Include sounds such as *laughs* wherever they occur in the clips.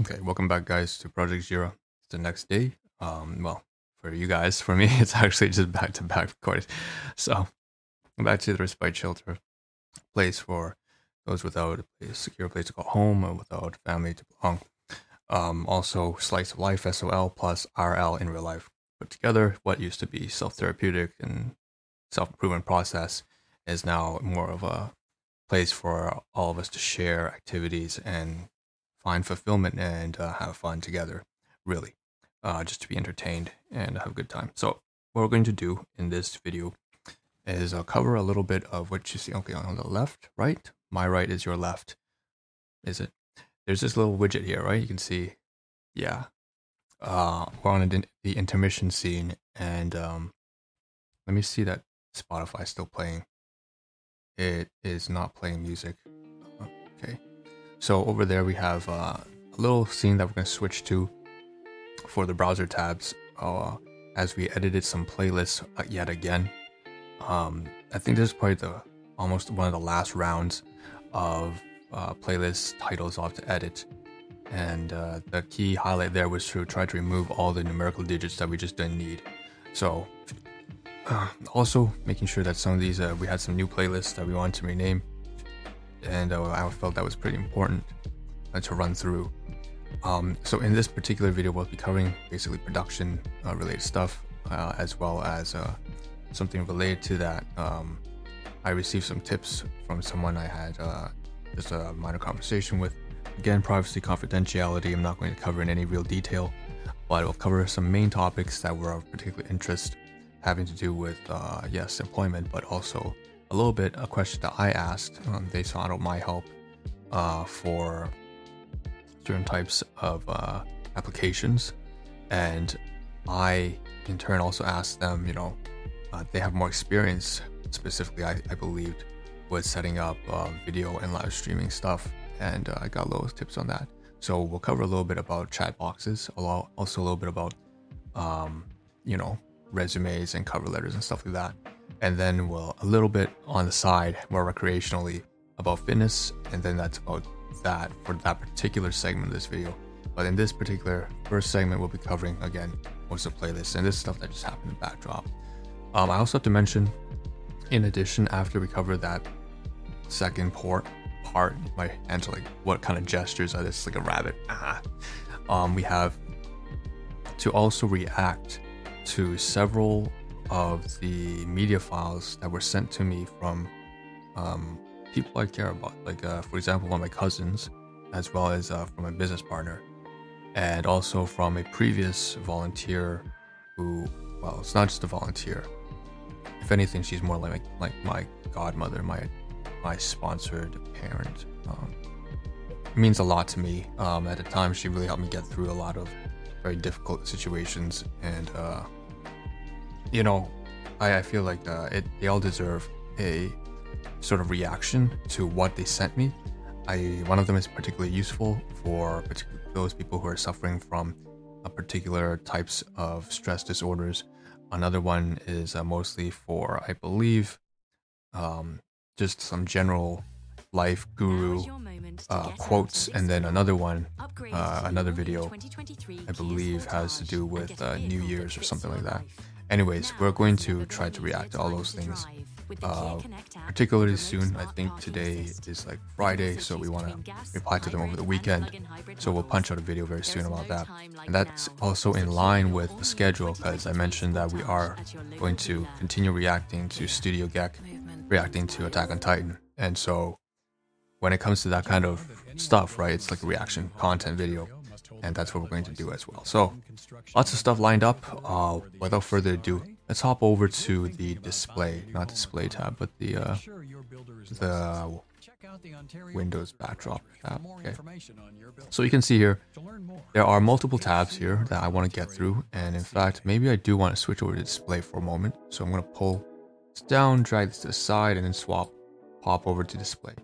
Okay, welcome back, guys, to Project Zero. It's the next day. Um, well, for you guys, for me, *laughs* it's actually just back to back recording. So, back to the respite shelter place for those without a secure place to call home or without family to belong. Um, also, Slice of Life SOL plus RL in real life put together. What used to be self therapeutic and self improvement process is now more of a place for all of us to share activities and find fulfillment and uh, have fun together, really, uh, just to be entertained and have a good time. So, what we're going to do in this video is I'll cover a little bit of what you see. Okay, on the left, right, my right is your left. Is it? There's this little widget here, right? You can see, yeah. Uh, we're on the intermission scene, and um, let me see that Spotify still playing. It is not playing music. Okay. So over there we have uh, a little scene that we're going to switch to for the browser tabs uh, as we edited some playlists uh, yet again. Um, I think this is probably the almost one of the last rounds of uh, playlist titles off to edit. And uh, the key highlight there was to try to remove all the numerical digits that we just didn't need. So, uh, also making sure that some of these, uh, we had some new playlists that we wanted to rename and uh, I felt that was pretty important uh, to run through. Um, so in this particular video, we'll be covering basically production uh, related stuff, uh, as well as uh, something related to that. Um, I received some tips from someone I had uh, just a minor conversation with. Again, privacy, confidentiality. I'm not going to cover in any real detail, but I'll cover some main topics that were of particular interest, having to do with yes, employment, but also a little bit a question that I asked. Um, they sought out my help uh, for certain types of uh, applications, and I in turn also asked them. You know, uh, they have more experience, specifically, I, I believed, with setting up uh, video and live streaming stuff, and uh, I got a little tips on that. So we'll cover a little bit about chat boxes, also a little bit about, um, you know, resumes and cover letters and stuff like that and then we'll a little bit on the side more recreationally about fitness and then that's about that for that particular segment of this video. But in this particular first segment we'll be covering again most of the playlists and this stuff that just happened in the backdrop. Um, i also have to mention in addition after we cover that second port part my hands are like what kind of gestures are this like a rabbit? Ah. um, we have to also react to several of the media files that were sent to me from um, people I care about. Like, uh, for example, one of my cousins, as well as uh, from a business partner, and also from a previous volunteer who, well, it's not just a volunteer. If anything, she's more like like my godmother, my my sponsored parent. Um, means a lot to me. Um, at the time, she really helped me get through a lot of very difficult situations and. Uh, you know, I, I feel like uh, it, they all deserve a sort of reaction to what they sent me. I one of them is particularly useful for those people who are suffering from particular types of stress disorders. Another one is uh, mostly for, I believe, um, just some general life guru uh, quotes, and then another one, uh, another video, I believe, has to do with uh, New Year's or something like that. Anyways, we're going to try to react to all those things. Uh, particularly soon. I think today is like Friday, so we want to reply to them over the weekend. So we'll punch out a video very soon about that. And that's also in line with the schedule because I mentioned that we are going to continue reacting to Studio Gek, reacting to Attack on Titan. And so when it comes to that kind of stuff, right, it's like a reaction content video and that's what we're going to do as well. So, lots of stuff lined up. Uh, without further ado, let's hop over to the display, not display tab, but the uh, the Windows backdrop tab. Okay. So you can see here, there are multiple tabs here that I want to get through, and in fact, maybe I do want to switch over to display for a moment. So I'm going to pull this down, drag this to the side, and then swap, pop over to display,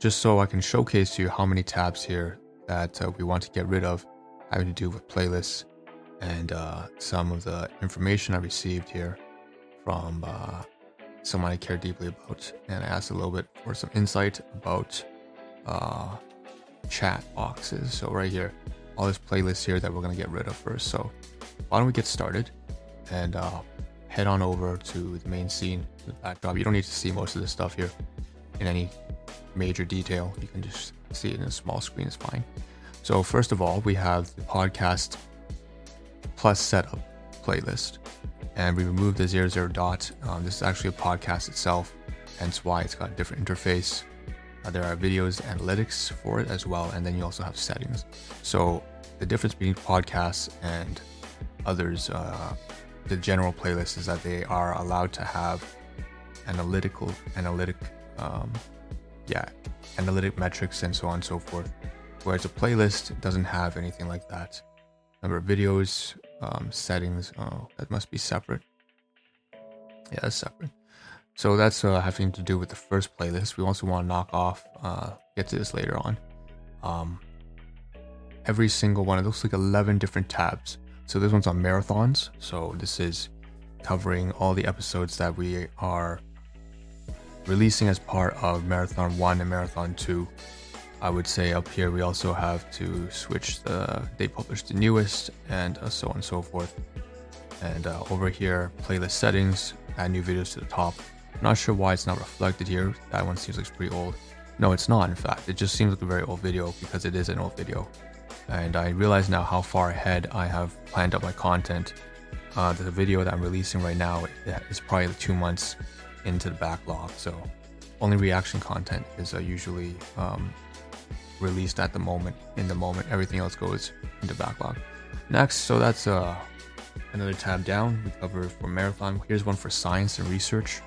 just so I can showcase to you how many tabs here that uh, we want to get rid of having to do with playlists and uh, some of the information I received here from uh, someone I care deeply about. And I asked a little bit for some insight about uh, chat boxes. So, right here, all this playlists here that we're gonna get rid of first. So why don't we get started and uh, head on over to the main scene, the backdrop. You don't need to see most of this stuff here in any major detail. You can just see it in a small screen, is fine. So first of all, we have the podcast plus setup playlist and we removed the zero zero dot. Um, this is actually a podcast itself, hence why it's got a different interface. Uh, there are videos analytics for it as well, and then you also have settings. So the difference between podcasts and others, uh, the general playlist is that they are allowed to have analytical, analytic, um, yeah, analytic metrics and so on and so forth. Whereas a playlist doesn't have anything like that. Number of videos, um, settings. Oh, that must be separate. Yeah, that's separate. So that's uh, having to do with the first playlist. We also want to knock off, uh, get to this later on. Um, every single one, it looks like 11 different tabs. So this one's on marathons. So this is covering all the episodes that we are releasing as part of Marathon 1 and Marathon 2. I would say up here we also have to switch the they published the newest and uh, so on and so forth. And uh, over here, playlist settings, add new videos to the top. Not sure why it's not reflected here. That one seems like it's pretty old. No, it's not, in fact. It just seems like a very old video because it is an old video. And I realize now how far ahead I have planned out my content. Uh, the video that I'm releasing right now is probably two months into the backlog. So only reaction content is uh, usually um, released at the moment, in the moment. Everything else goes into backlog. Next, so that's uh, another tab down. We cover for marathon. Here's one for science and research.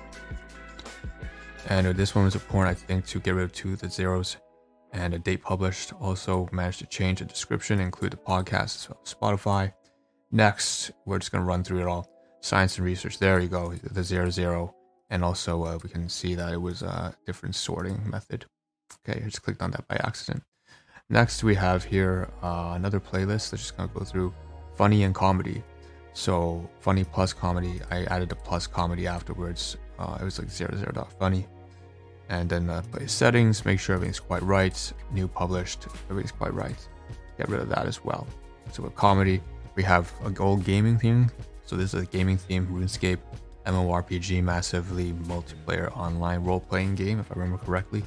And uh, this one was important, I think, to get rid of two of the zeros and a date published. Also managed to change the description, include the podcast as well as Spotify. Next, we're just going to run through it all. Science and research. There you go, the zero zero. And also, uh, we can see that it was a different sorting method. Okay, I just clicked on that by accident. Next, we have here uh, another playlist. Let's just gonna go through funny and comedy. So funny plus comedy. I added a plus comedy afterwards. Uh, it was like zero zero dot funny, and then uh, play settings. Make sure everything's quite right. New published. Everything's quite right. Get rid of that as well. So with comedy, we have a gold gaming theme. So this is a gaming theme RuneScape MMORPG, massively multiplayer online role-playing game, if I remember correctly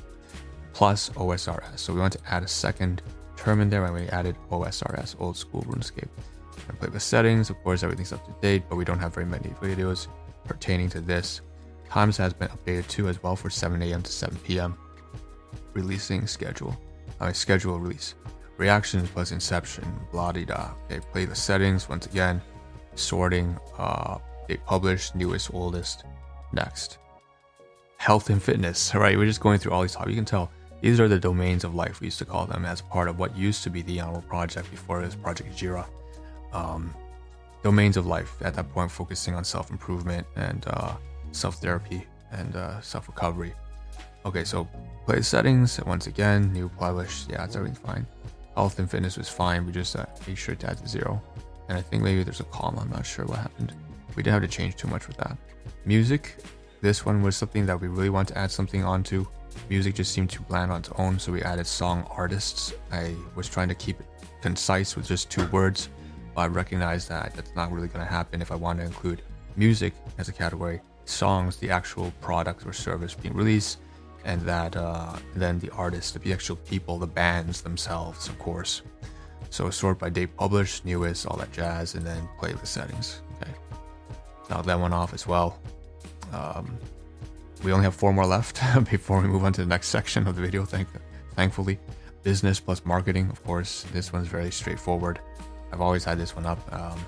plus OSRS. So we want to add a second term in there and we added OSRS, old school RuneScape. And play with settings, of course, everything's up to date, but we don't have very many videos pertaining to this. Times has been updated too as well for 7 a.m. to 7 p.m. Releasing schedule. I schedule release. Reactions plus inception, blah de da. Okay, play the settings once again. Sorting, uh, date published, newest, oldest. Next. Health and fitness. All right, we're just going through all these topics. You can tell these are the domains of life, we used to call them, as part of what used to be the Honorable Project before it was Project Jira. Um, domains of life, at that point, focusing on self improvement and uh, self therapy and uh, self recovery. Okay, so play settings, once again, new publish, yeah, it's everything fine. Health and fitness was fine, we just uh, made sure to add to zero. And I think maybe there's a comma, I'm not sure what happened. We didn't have to change too much with that. Music, this one was something that we really want to add something onto music just seemed too bland on its own, so we added song artists. I was trying to keep it concise with just two words, but I recognized that that's not really going to happen if I want to include music as a category, songs, the actual product or service being released, and that uh, then the artists, the actual people, the bands themselves, of course. So sort by date published, newest, all that jazz, and then playlist settings. Knock that one off as well. Um, we only have four more left *laughs* before we move on to the next section of the video. Thank, thankfully, business plus marketing. Of course, this one's very straightforward. I've always had this one up. Um,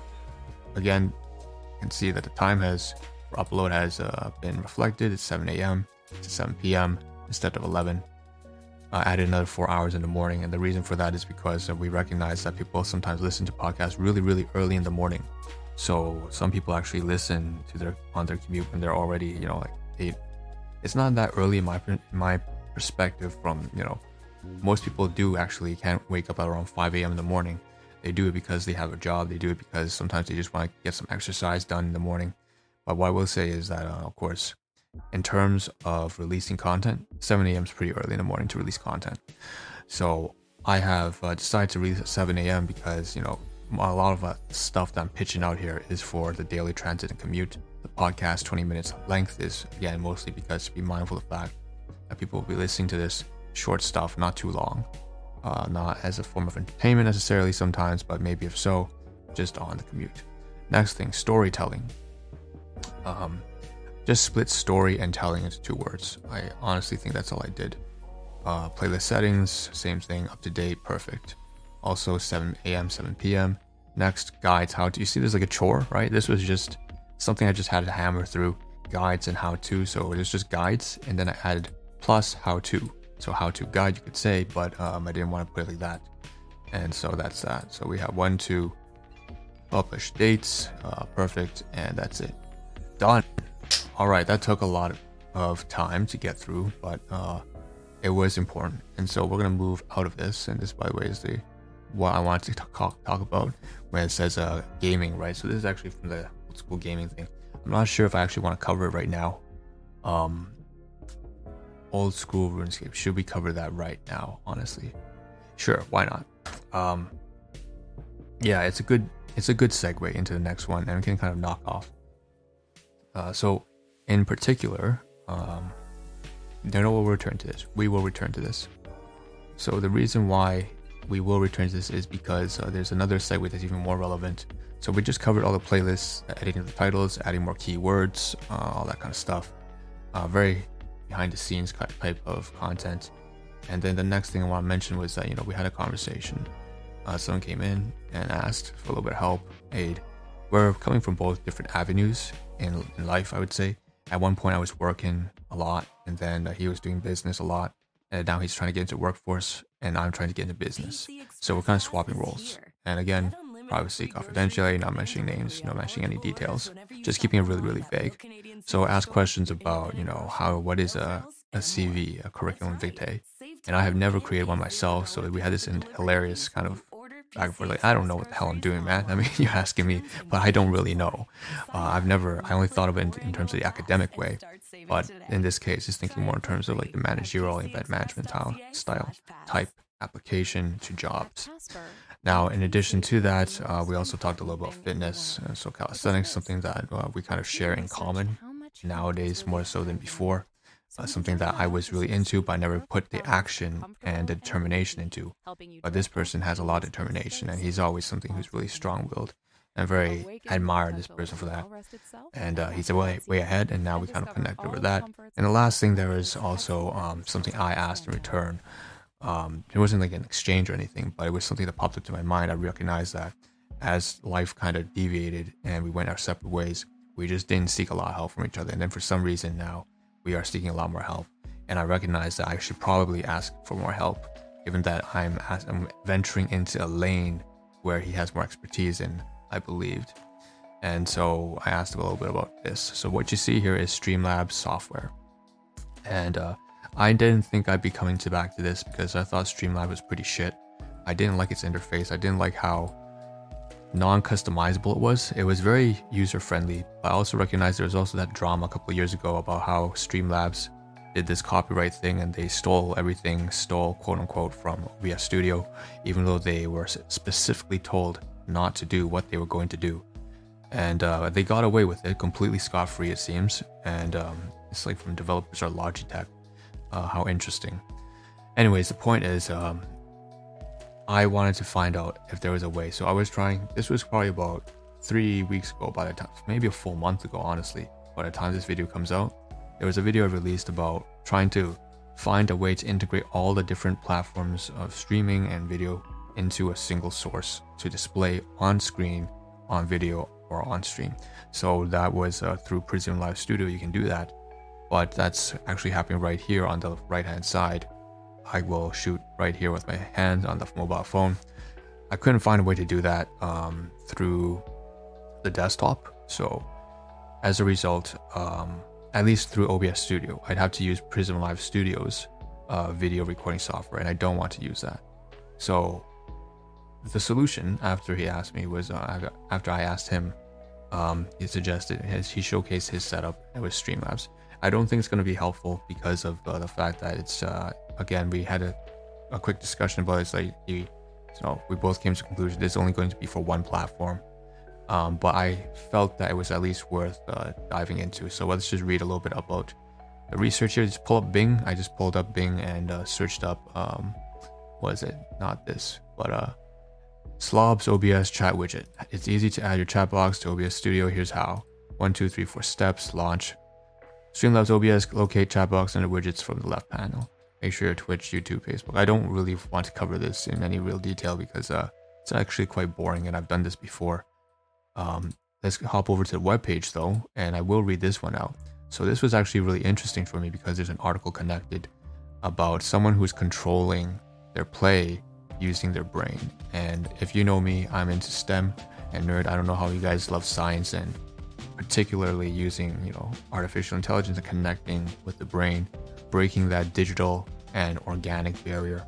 again, you can see that the time has upload has uh, been reflected. It's 7 a.m. to 7 p.m. instead of 11. I added another four hours in the morning, and the reason for that is because we recognize that people sometimes listen to podcasts really, really early in the morning. So some people actually listen to their on their commute when they're already, you know, like eight, it's not that early in my in my perspective. From you know, most people do actually can't wake up at around 5 a.m. in the morning. They do it because they have a job. They do it because sometimes they just want to get some exercise done in the morning. But what I will say is that, uh, of course, in terms of releasing content, 7 a.m. is pretty early in the morning to release content. So I have uh, decided to release at 7 a.m. because you know a lot of uh, stuff that I'm pitching out here is for the daily transit and commute. The podcast 20 minutes length is again mostly because to be mindful of the fact that people will be listening to this short stuff, not too long, uh, not as a form of entertainment necessarily sometimes, but maybe if so, just on the commute. Next thing, storytelling. Um, just split story and telling into two words. I honestly think that's all I did. Uh, playlist settings, same thing, up to date, perfect. Also 7 a.m., 7 p.m. Next, guides, how to. You see, there's like a chore, right? This was just something I just had to hammer through guides and how to. So it was just guides, and then I added plus how to. So how to guide, you could say, but um, I didn't want to put it like that. And so that's that. So we have one, two, publish dates, uh, perfect, and that's it. Done. All right, that took a lot of time to get through, but uh, it was important. And so we're gonna move out of this. And this, by the way, is the what I wanted to talk, talk about when it says uh, gaming, right? So this is actually from the old school gaming thing. I'm not sure if I actually want to cover it right now. Um, old school RuneScape. Should we cover that right now? Honestly, sure. Why not? Um, yeah, it's a good it's a good segue into the next one, and we can kind of knock off. Uh, so, in particular, um, no, we'll return to this. We will return to this. So the reason why we will return to this is because uh, there's another segue that's even more relevant. So we just covered all the playlists, editing the titles, adding more keywords, uh, all that kind of stuff. Uh, very behind the scenes type of content. And then the next thing I want to mention was that you know we had a conversation. Uh, someone came in and asked for a little bit of help, aid. We're coming from both different avenues in, in life, I would say. At one point, I was working a lot, and then uh, he was doing business a lot, and now he's trying to get into workforce, and I'm trying to get into business. So we're kind of swapping roles. And again, privacy, confidentiality, not mentioning names, not mentioning any details, just keeping it really, really vague. So ask questions about, you know, how, what is a, a CV, a curriculum vitae, and I have never created one myself. So we had this hilarious kind of back and forth. Like, I don't know what the hell I'm doing, man. I mean, *laughs* you're asking me, but I don't really know. Uh, I've never, I only thought of it in, in, terms of the academic way. But in this case, it's thinking more in terms of like the managerial event management style, style type application to jobs. Now, in addition to that, uh, we also talked a little about fitness. So calisthenics, something that uh, we kind of share in common nowadays more so than before something that I was really into, but I never put the action and the determination into. But this person has a lot of determination, and he's always something who's really strong-willed. And very admire this person for that. And uh, he's way way ahead, and now we kind of connect over that. And the last thing there is also um, something I asked in return. Um, it wasn't like an exchange or anything, but it was something that popped into my mind. I recognized that as life kind of deviated and we went our separate ways, we just didn't seek a lot of help from each other. And then for some reason now, we are seeking a lot more help. And I recognize that I should probably ask for more help, given that I'm, I'm venturing into a lane where he has more expertise in, I believed. And so I asked a little bit about this. So what you see here is Streamlabs software. And uh, I didn't think I'd be coming to back to this because I thought Streamlabs was pretty shit. I didn't like its interface. I didn't like how non-customizable it was. It was very user-friendly, I also recognize there was also that drama a couple years ago about how Streamlabs did this copyright thing and they stole everything, stole quote unquote from OBS Studio, even though they were specifically told not to do what they were going to do. And uh, they got away with it completely scot-free, it seems. And um, it's like from developers or Logitech. Uh, how interesting. Anyways, the point is, um, I wanted to find out if there was a way. So I was trying, this was probably about three weeks ago by the time, maybe a full month ago, honestly, by the time this video comes out. There was a video I released about trying to find a way to integrate all the different platforms of streaming and video into a single source to display on screen, on video, or on stream. So that was uh, through Prism Live Studio, you can do that. But that's actually happening right here on the right hand side I will shoot right here with my hand on the mobile phone. I couldn't find a way to do that um, through the desktop. So as a result, um, at least through OBS Studio, I'd have to use Prism Live Studio's uh, video recording software, and I don't want to use that. So the solution after he asked me was uh, after I asked him, um, he suggested he showcased his setup with Streamlabs. I don't think it's going to be helpful because of uh, the fact that it's uh, again we had to a quick discussion about it. It's like he, so we both came to the conclusion is only going to be for one platform. Um, but I felt that it was at least worth uh, diving into. So let's just read a little bit about the research here. Just pull up Bing. I just pulled up Bing and uh, searched up. Um, what is it? Not this, but uh, Slobs OBS chat widget. It's easy to add your chat box to OBS Studio. Here's how: one, two, three, four steps. Launch. Streamlabs OBS locate chat box under widgets from the left panel. Make sure Twitch, YouTube, Facebook. I don't really want to cover this in any real detail because uh, it's actually quite boring, and I've done this before. Um, let's hop over to the web page though, and I will read this one out. So this was actually really interesting for me because there's an article connected about someone who's controlling their play using their brain. And if you know me, I'm into STEM and nerd. I don't know how you guys love science and particularly using, you know, artificial intelligence and connecting with the brain, breaking that digital and organic barrier.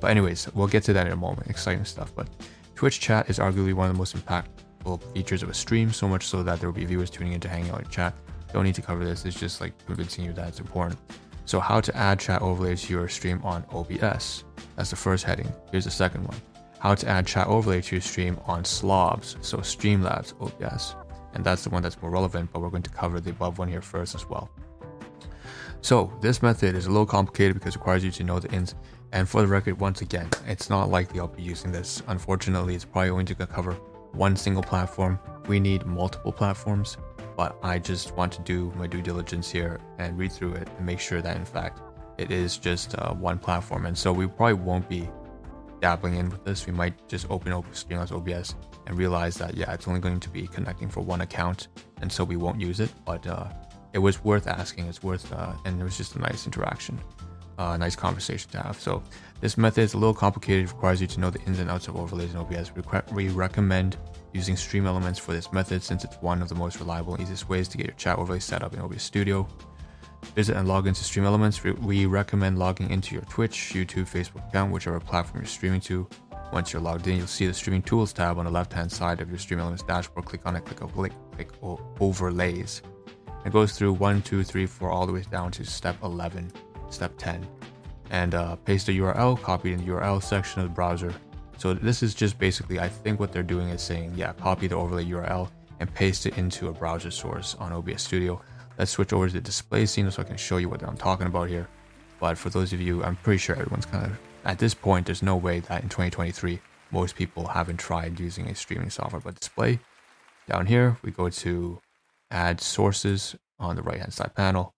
But anyways, we'll get to that in a moment. Exciting stuff. But Twitch chat is arguably one of the most impactful features of a stream, so much so that there will be viewers tuning in to hang out and chat. Don't need to cover this. It's just like convincing you that it's important. So how to add chat overlays to your stream on OBS. That's the first heading. Here's the second one. How to add chat overlay to your stream on Slobs, so Streamlabs OBS. And that's the one that's more relevant, but we're going to cover the above one here first as well. So this method is a little complicated because it requires you to know the ins. And for the record, once again, it's not likely I'll be using this. Unfortunately, it's probably only going to cover one single platform. We need multiple platforms, but I just want to do my due diligence here and read through it and make sure that in fact it is just uh, one platform. And so we probably won't be dabbling in with this. We might just open up Streamlabs OBS and realize that yeah, it's only going to be connecting for one account, and so we won't use it. But uh, it was worth asking. It's worth, uh, and it was just a nice interaction, a uh, nice conversation to have. So this method is a little complicated. It requires you to know the ins and outs of overlays in OBS. We recommend using Stream Elements for this method since it's one of the most reliable and easiest ways to get your chat overlay set up in OBS Studio. Visit and log into Stream Elements. We recommend logging into your Twitch, YouTube, Facebook account, whichever platform you're streaming to. Once you're logged in, you'll see the Streaming Tools tab on the left-hand side of your Stream Elements dashboard. Click on it, click, click, click Overlays. It goes through 1, 2, 3, 4, all the way down to step 11, step 10. And uh, paste the URL, copy in the URL section of the browser. So this is just basically, I think what they're doing is saying, yeah, copy the overlay URL and paste it into a browser source on OBS Studio. Let's switch over to the display scene so I can show you what I'm talking about here. But for those of you, I'm pretty sure everyone's kind of at this point. There's no way that in 2023 most people haven't tried using a streaming software. But display down here, we go to add sources on the right hand side panel,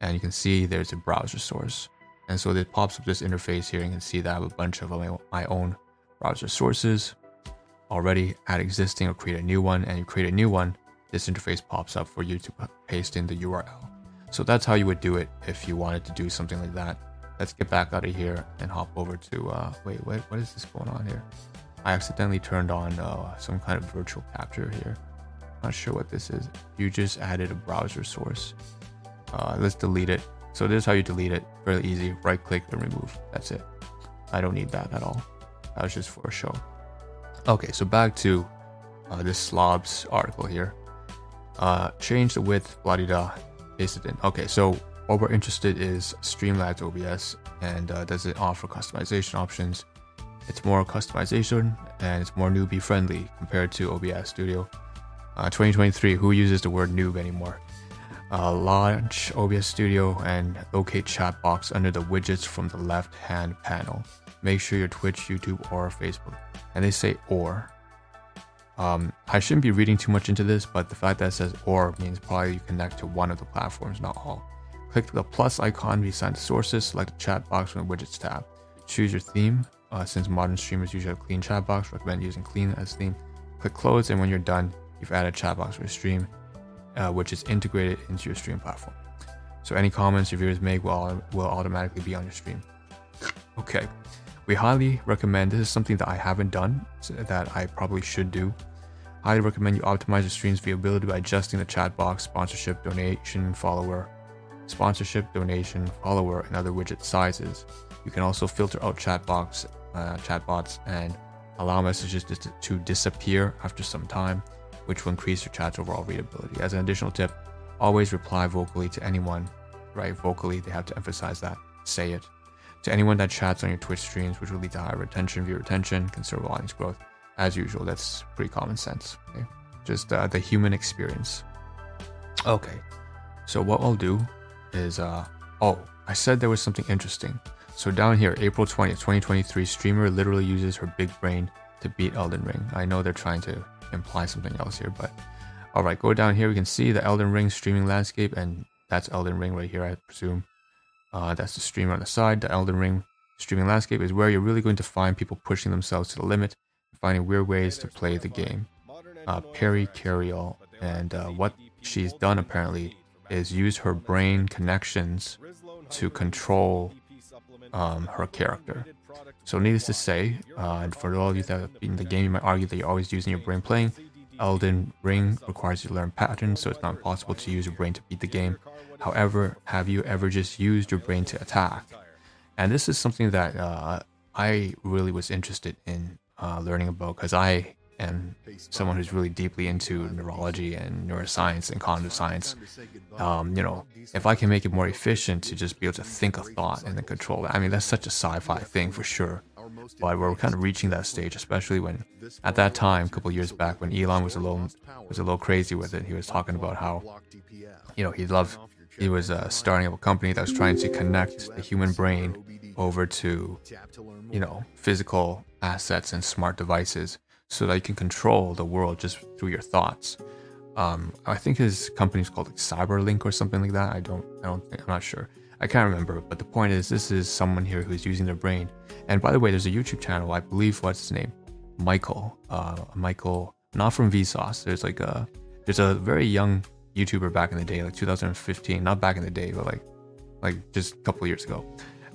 and you can see there's a browser source. And so it pops up this interface here. You can see that I have a bunch of my own browser sources already add existing or create a new one and you create a new one this interface pops up for you to paste in the URL. So that's how you would do it if you wanted to do something like that. Let's get back out of here and hop over to, uh, wait, wait, what is this going on here? I accidentally turned on uh, some kind of virtual capture here. Not sure what this is. You just added a browser source. Uh, let's delete it. So this is how you delete it. Very easy. Right click and remove. That's it. I don't need that at all. That was just for show. Okay, so back to uh, this slobs article here uh, change the width, blah da, paste it in. Okay, so what we're interested is Streamlabs OBS and uh, does it offer customization options? It's more customization and it's more newbie friendly compared to OBS Studio. Uh, 2023, who uses the word noob anymore? Uh, launch OBS Studio and locate chat box under the widgets from the left hand panel. Make sure your Twitch, YouTube, or Facebook. And they say or. Um, I shouldn't be reading too much into this, but the fact that it says or means probably you connect to one of the platforms, not all. Click the plus icon beside the sources, select the chat box from the widgets tab. Choose your theme. Uh, since modern streamers usually have clean chat box, recommend using clean as theme. Click close, and when you're done, you've added chat box for your stream, uh, which is integrated into your stream platform. So any comments your viewers make will, will automatically be on your stream. Okay, we highly recommend this is something that I haven't done that I probably should do highly recommend you optimize your stream's viewability by adjusting the chat box, sponsorship, donation, follower, sponsorship, donation, follower, and other widget sizes. You can also filter out chat box, uh, chatbots and allow messages to, to disappear after some time, which will increase your chat's overall readability. As an additional tip, always reply vocally to anyone, right? Vocally, they have to emphasize that. Say it. to anyone that chats on your Twitch streams, which will lead to higher retention, viewer retention, considerable audience growth. As usual, that's pretty common sense. Okay? Just uh, the human experience. Okay, so what I'll do is, uh, oh, I said there was something interesting. So down here, April 20th, 2023, streamer literally uses her big brain to beat Elden Ring. I know they're trying to imply something else here, but all right, go down here. We can see the Elden Ring streaming landscape, and that's Elden Ring right here, I presume. Uh, that's the streamer on the side. The Elden Ring streaming landscape is where you're really going to find people pushing themselves to the limit, finding weird ways to play the game. Uh, Perrikaryal, and uh, what she's done apparently is use her brain connections to control um, her character. So, needless to say, uh, for all of you that in the game, you might argue that you're always using your brain playing. Elden Ring requires you to learn patterns, so it's not possible to use your brain to beat the game. However, have you ever just used your brain to attack? And this is something that uh, I really was interested in uh, learning about because I am someone who's really deeply into neurology and neuroscience and cognitive science. Um, you know, if I can make it more efficient to just be able to think a thought and then control it, I mean, that's such a sci fi thing for sure but we're kind of reaching that stage, especially when at that time, a couple years back, when Elon was a little was a little crazy with it. He was talking about how you know he loved he was uh, starting up a company that was trying to connect the human brain over to you know physical assets and smart devices so that you can control the world just through your thoughts. Um, I think his company is called like Cyberlink or something like that. I don't, I don't, think, I'm not sure. I can't remember. But the point is, this is someone here who's using their brain and by the way, there's a YouTube channel, I believe, what's his name? Michael. Uh, Michael, not from Vsauce. There's like a, there's a very young YouTuber back in the day, like 2015, not back in the day, but like, like just a couple years ago.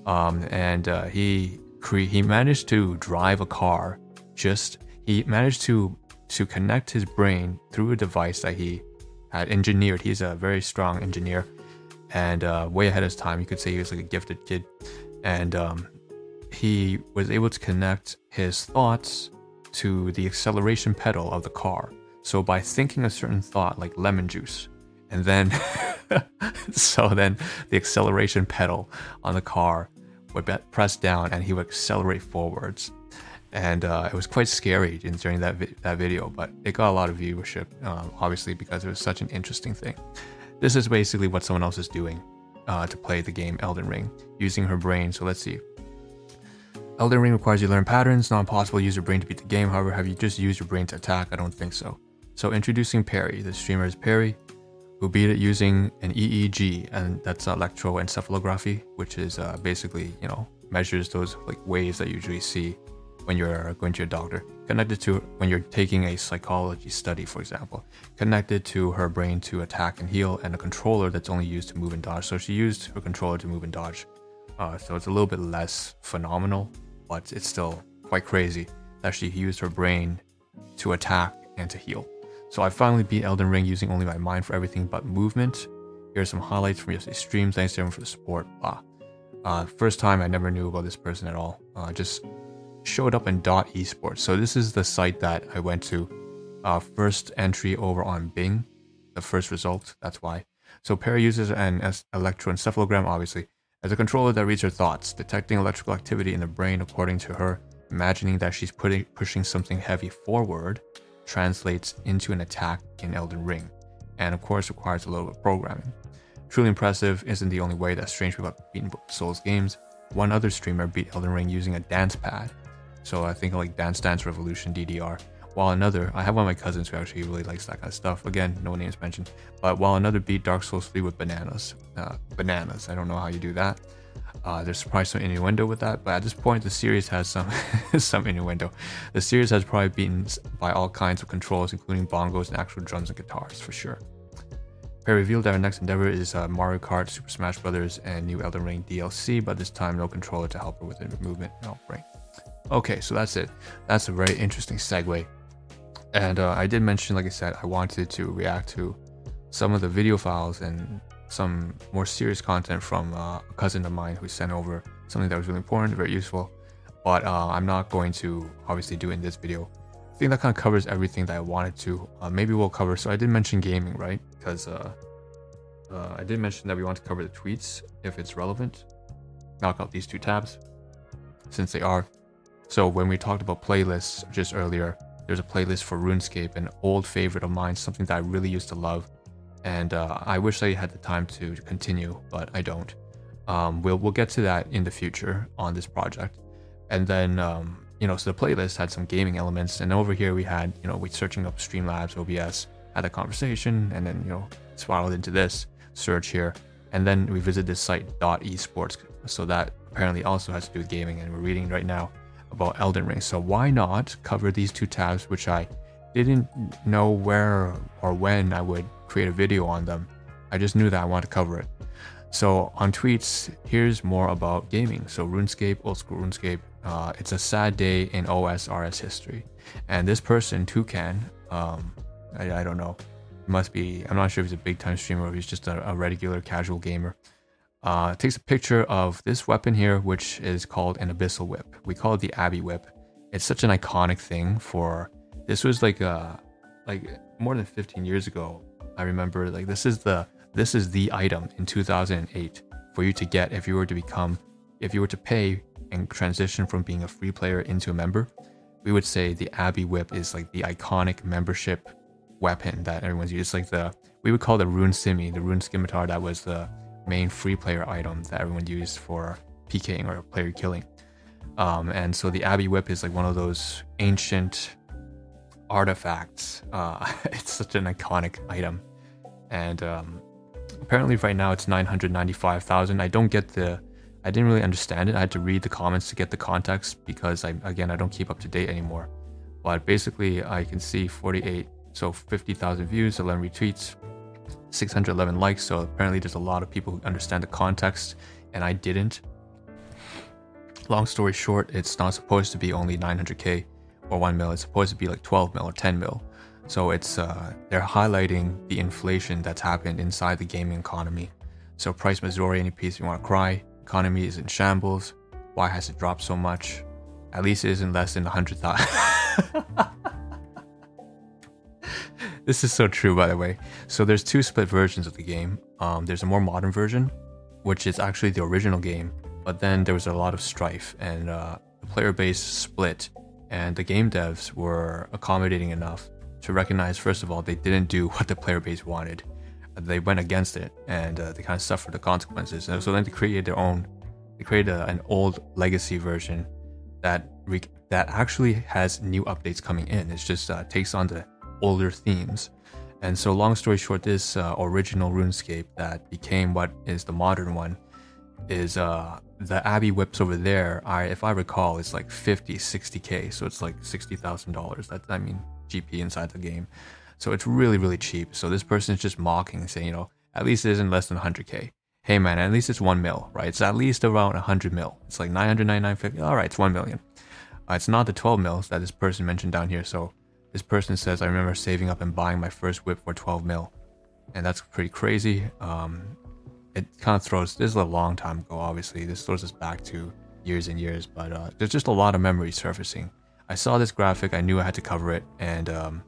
Um, and uh, he he managed to drive a car. Just he managed to to connect his brain through a device that he had engineered. He's a very strong engineer, and uh, way ahead of his time. You could say he was like a gifted kid, and um, he was able to connect his thoughts to the acceleration pedal of the car. So by thinking a certain thought like lemon juice, and then *laughs* so then the acceleration pedal on the car would be pressed down and he would accelerate forwards. And uh, it was quite scary during that vi- that video, but it got a lot of viewership, um, obviously because it was such an interesting thing. This is basically what someone else is doing uh, to play the game Elden Ring, using her brain. So let's see. Elden Ring requires you learn patterns, not possible to use your brain to beat the game. However, have you just used your brain to attack? I don't think so. So introducing Perri. The streamer is Perri, who beat it using an EEG, and that's electroencephalography, which is uh, basically, you know, measures those like waves that you usually see when you're going to your doctor. Connected to when you're taking a psychology study, for example. Connected to her brain to attack and heal, and a controller that's only used to move and dodge. So she used her controller to move and dodge. Uh, so it's a little bit less phenomenal but it's still quite crazy that she used her brain to attack and to heal. So I finally beat Elden Ring using only my mind for everything but movement. Here are some highlights from yesterday's stream. Thanks to everyone for the support. Blah. Uh, first time I never knew about this person at all. Uh, just showed up in Dot Esports. So this is the site that I went to. Uh, first entry over on Bing, the first result. That's why. So Perri uses an electroencephalogram, obviously, as a controller that reads her thoughts, detecting electrical activity in the brain according to her, imagining that she's putting, pushing something heavy forward, translates into an attack in Elden Ring, and of course requires a little bit of programming. Truly impressive isn't the only way that strange people have beaten Souls games. One other streamer beat Elden Ring using a dance pad. So I think like Dance Dance Revolution DDR, while another, I have one of my cousins who actually really likes that kind of stuff. Again, no names mentioned. But while another beat Dark Souls 3 with bananas. Uh, bananas. I don't know how you do that. Uh, there's probably some innuendo with that, but at this point, the series has some *laughs* some innuendo. The series has probably beaten by all kinds of controls, including bongos and actual drums and guitars, for sure. Perri revealed that our next endeavor is uh, Mario Kart, Super Smash Bros., and new Elden Ring DLC, but this time no controller to help her with the movement. No, right. Okay, so that's it. That's a very interesting segue and uh, I did mention, like I said, I wanted to react to some of the video files and some more serious content from uh, a cousin of mine who sent over something that was really important, very useful. But uh, I'm not going to obviously do in this video. I think that kind of covers everything that I wanted to. Uh, maybe we'll cover. So I did mention gaming, right? Because uh, uh, I did mention that we want to cover the tweets if it's relevant. knock out these two tabs since they are. So when we talked about playlists just earlier, there's a playlist for RuneScape, an old favorite of mine, something that I really used to love, and uh, I wish I had the time to continue, but I don't. Um, we'll we'll get to that in the future on this project, and then um, you know, so the playlist had some gaming elements, and over here we had you know we searching up Streamlabs, OBS, had a conversation, and then you know spiraled into this search here, and then we visit this site .esports, so that apparently also has to do with gaming, and we're reading right now about Elden Ring. So why not cover these two tabs, which I didn't know where or when I would create a video on them. I just knew that I wanted to cover it. So on tweets, here's more about gaming. So RuneScape, old school RuneScape, uh, it's a sad day in OSRS history. And this person, Toucan, um, I, I, don't know, must be, I'm not sure if he's a big time streamer or if he's just a, a regular casual gamer. Uh, takes a picture of this weapon here, which is called an Abyssal Whip. We call it the Abby Whip. It's such an iconic thing for. This was like a, like more than 15 years ago. I remember like this is the this is the item in 2008 for you to get if you were to become if you were to pay and transition from being a free player into a member. We would say the Abby Whip is like the iconic membership weapon that everyone's used. It's like the we would call the Rune Scimmy, the Rune Scimitar that was the main free player item that everyone used for PKing or player killing. Um, and so the Abby Whip is like one of those ancient artifacts. Uh, *laughs* it's such an iconic item. And um, apparently, right now it's 995,000. I don't get the, I didn't really understand it. I had to read the comments to get the context because I, again, I don't keep up to date anymore. But basically, I can see 48, so 50,000 views, 11 retweets, 611 likes. So apparently, there's a lot of people who understand the context, and I didn't. Long story short, it's not supposed to be only 900k or 1 mil. It's supposed to be like 12 mil or 10 mil. So it's uh, they're highlighting the inflation that's happened inside the gaming economy. So price Missouri, any piece you want to cry. Economy is in shambles. Why has it dropped so much? At least it isn't less than 100,000. *laughs* this is so true, by the way. So there's two split versions of the game. Um, there's a more modern version, which is actually the original game, but then there was a lot of strife and uh, the player base split, and the game devs were accommodating enough to recognize, first of all, they didn't do *laughs* what the player base wanted. They went against it, and uh, they kind of suffered the consequences. And so then they created their own. They created a, an old legacy version that re- that actually has new updates coming in. It just uh, takes on the older themes. And so, long story short, this uh, original RuneScape that became what is the modern one is uh, the Abby whips over there. I, if I recall, it's like 50, 60k. So it's like $60,000. That I mean, GP inside the game. So it's really, really cheap. So this person is just mocking, saying, you know, at least it isn't less than 100k. Hey man, at least it's one mil, right? It's at least around 100 mil. It's like 999.50. All right, it's 1 million. Uh, it's not the 12 mils that this person mentioned down here. So this person says, I remember saving up and buying my first whip for 12 mil. And that's pretty crazy. Um, it kind of throws, this is a long time ago, obviously. This throws us back to years and years, but uh, there's just a lot of memories surfacing. I saw this graphic, I knew I had to cover it, and um,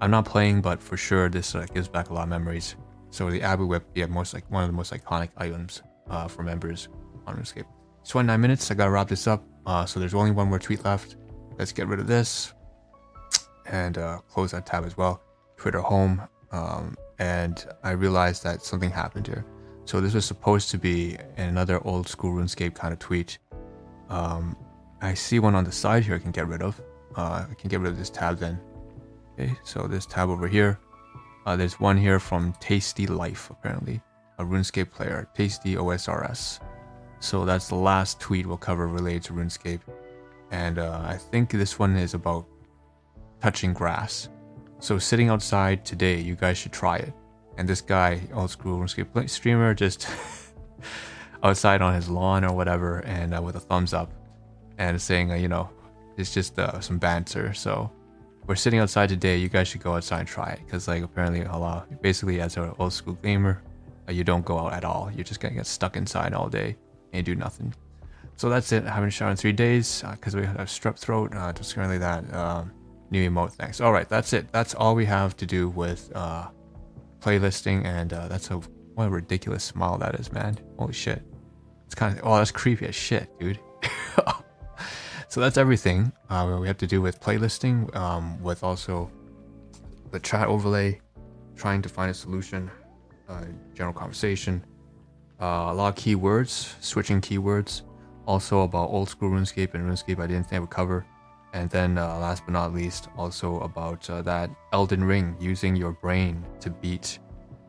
I'm not playing, but for sure this uh, gives back a lot of memories. So the Abby Whip, yeah, most like one of the most iconic items uh, for members on RuneScape. 29 minutes, I gotta wrap this up. Uh, so there's only one more tweet left. Let's get rid of this and uh, close that tab as well. Twitter home, um, and I realized that something happened here. So this was supposed to be another old school RuneScape kind of tweet. Um, I see one on the side here I can get rid of. Uh, I can get rid of this tab then. Okay, so this tab over here. Uh, there's one here from Tasty Life, apparently. A RuneScape player, Tasty OSRS. So that's the last tweet we'll cover related to RuneScape. And uh, I think this one is about touching grass. So sitting outside today, you guys should try it. And this guy, old school RuneScape streamer, just *laughs* outside on his lawn or whatever, and uh, with a thumbs up, and saying, uh, you know, it's just uh, some banter. So we're sitting outside today. You guys should go outside and try it, because like apparently a lot, basically as an old school gamer, uh, you don't go out at all. You're just gonna get stuck inside all day and do nothing. So that's it. I haven't showered in three days because uh, we have strep throat. Uh, just currently that. Um, new emote thanks all right that's it that's all we have to do with playlisting and uh that's a what a ridiculous smile that is man holy shit It's kind of oh, that's creepy as shit, dude. *laughs* so that's everything uh, we have to do with playlisting, um, with also the chat overlay, trying to find a solution, uh, general conversation, uh, a lot of keywords, switching keywords, also about old school RuneScape and RuneScape I didn't think I would cover. And then, uh, last but not least, also about uh, that Elden Ring using your brain to beat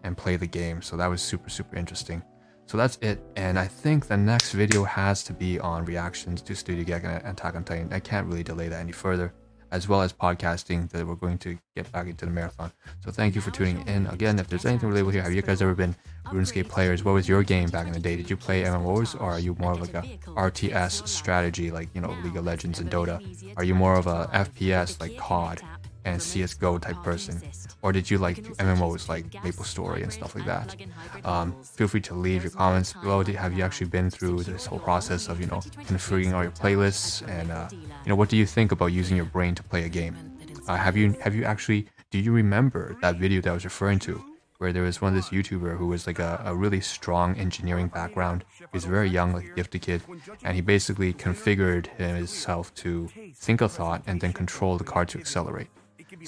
and play the game. So that was super, super interesting. So that's it. And I think the next video has to be on reactions to Studio Gek and Attack on Titan. I can't really delay that any further as well as podcasting that we're going to get back into the marathon. So thank you for tuning in. Again, if there's anything relatable here, have you guys ever been RuneScape players? What was your game back in the day? Did you play MMOs or are you more of like a RTS strategy like, you know, League of Legends and Dota? Are you more of a FPS like COD? And CSGO type person? Or did you like MMOs like Maple Story and stuff like that? Um, feel free to leave your comments below. Have you actually been through this whole process of, you know, configuring all your playlists? And, uh, you know, what do you think about using your brain to play a game? Uh, have you have you actually do you remember that video that I was referring to where there was one of this YouTuber who was like a, a really strong engineering background. He's very young, like gifted kid, and he basically configured himself to think a thought and then control the car to accelerate.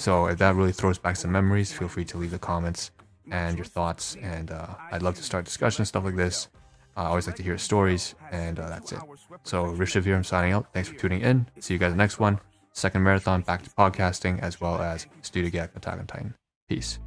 So if that really throws back some memories, feel free to leave the comments and your thoughts. And uh, I'd love to start discussion stuff like this. I always like to hear stories, and uh, that's it. So Rishiv here, I'm signing out. Thanks for tuning in. See you guys next one. Second marathon, back to podcasting, as well as Studio Gek Attack on Titan. Peace.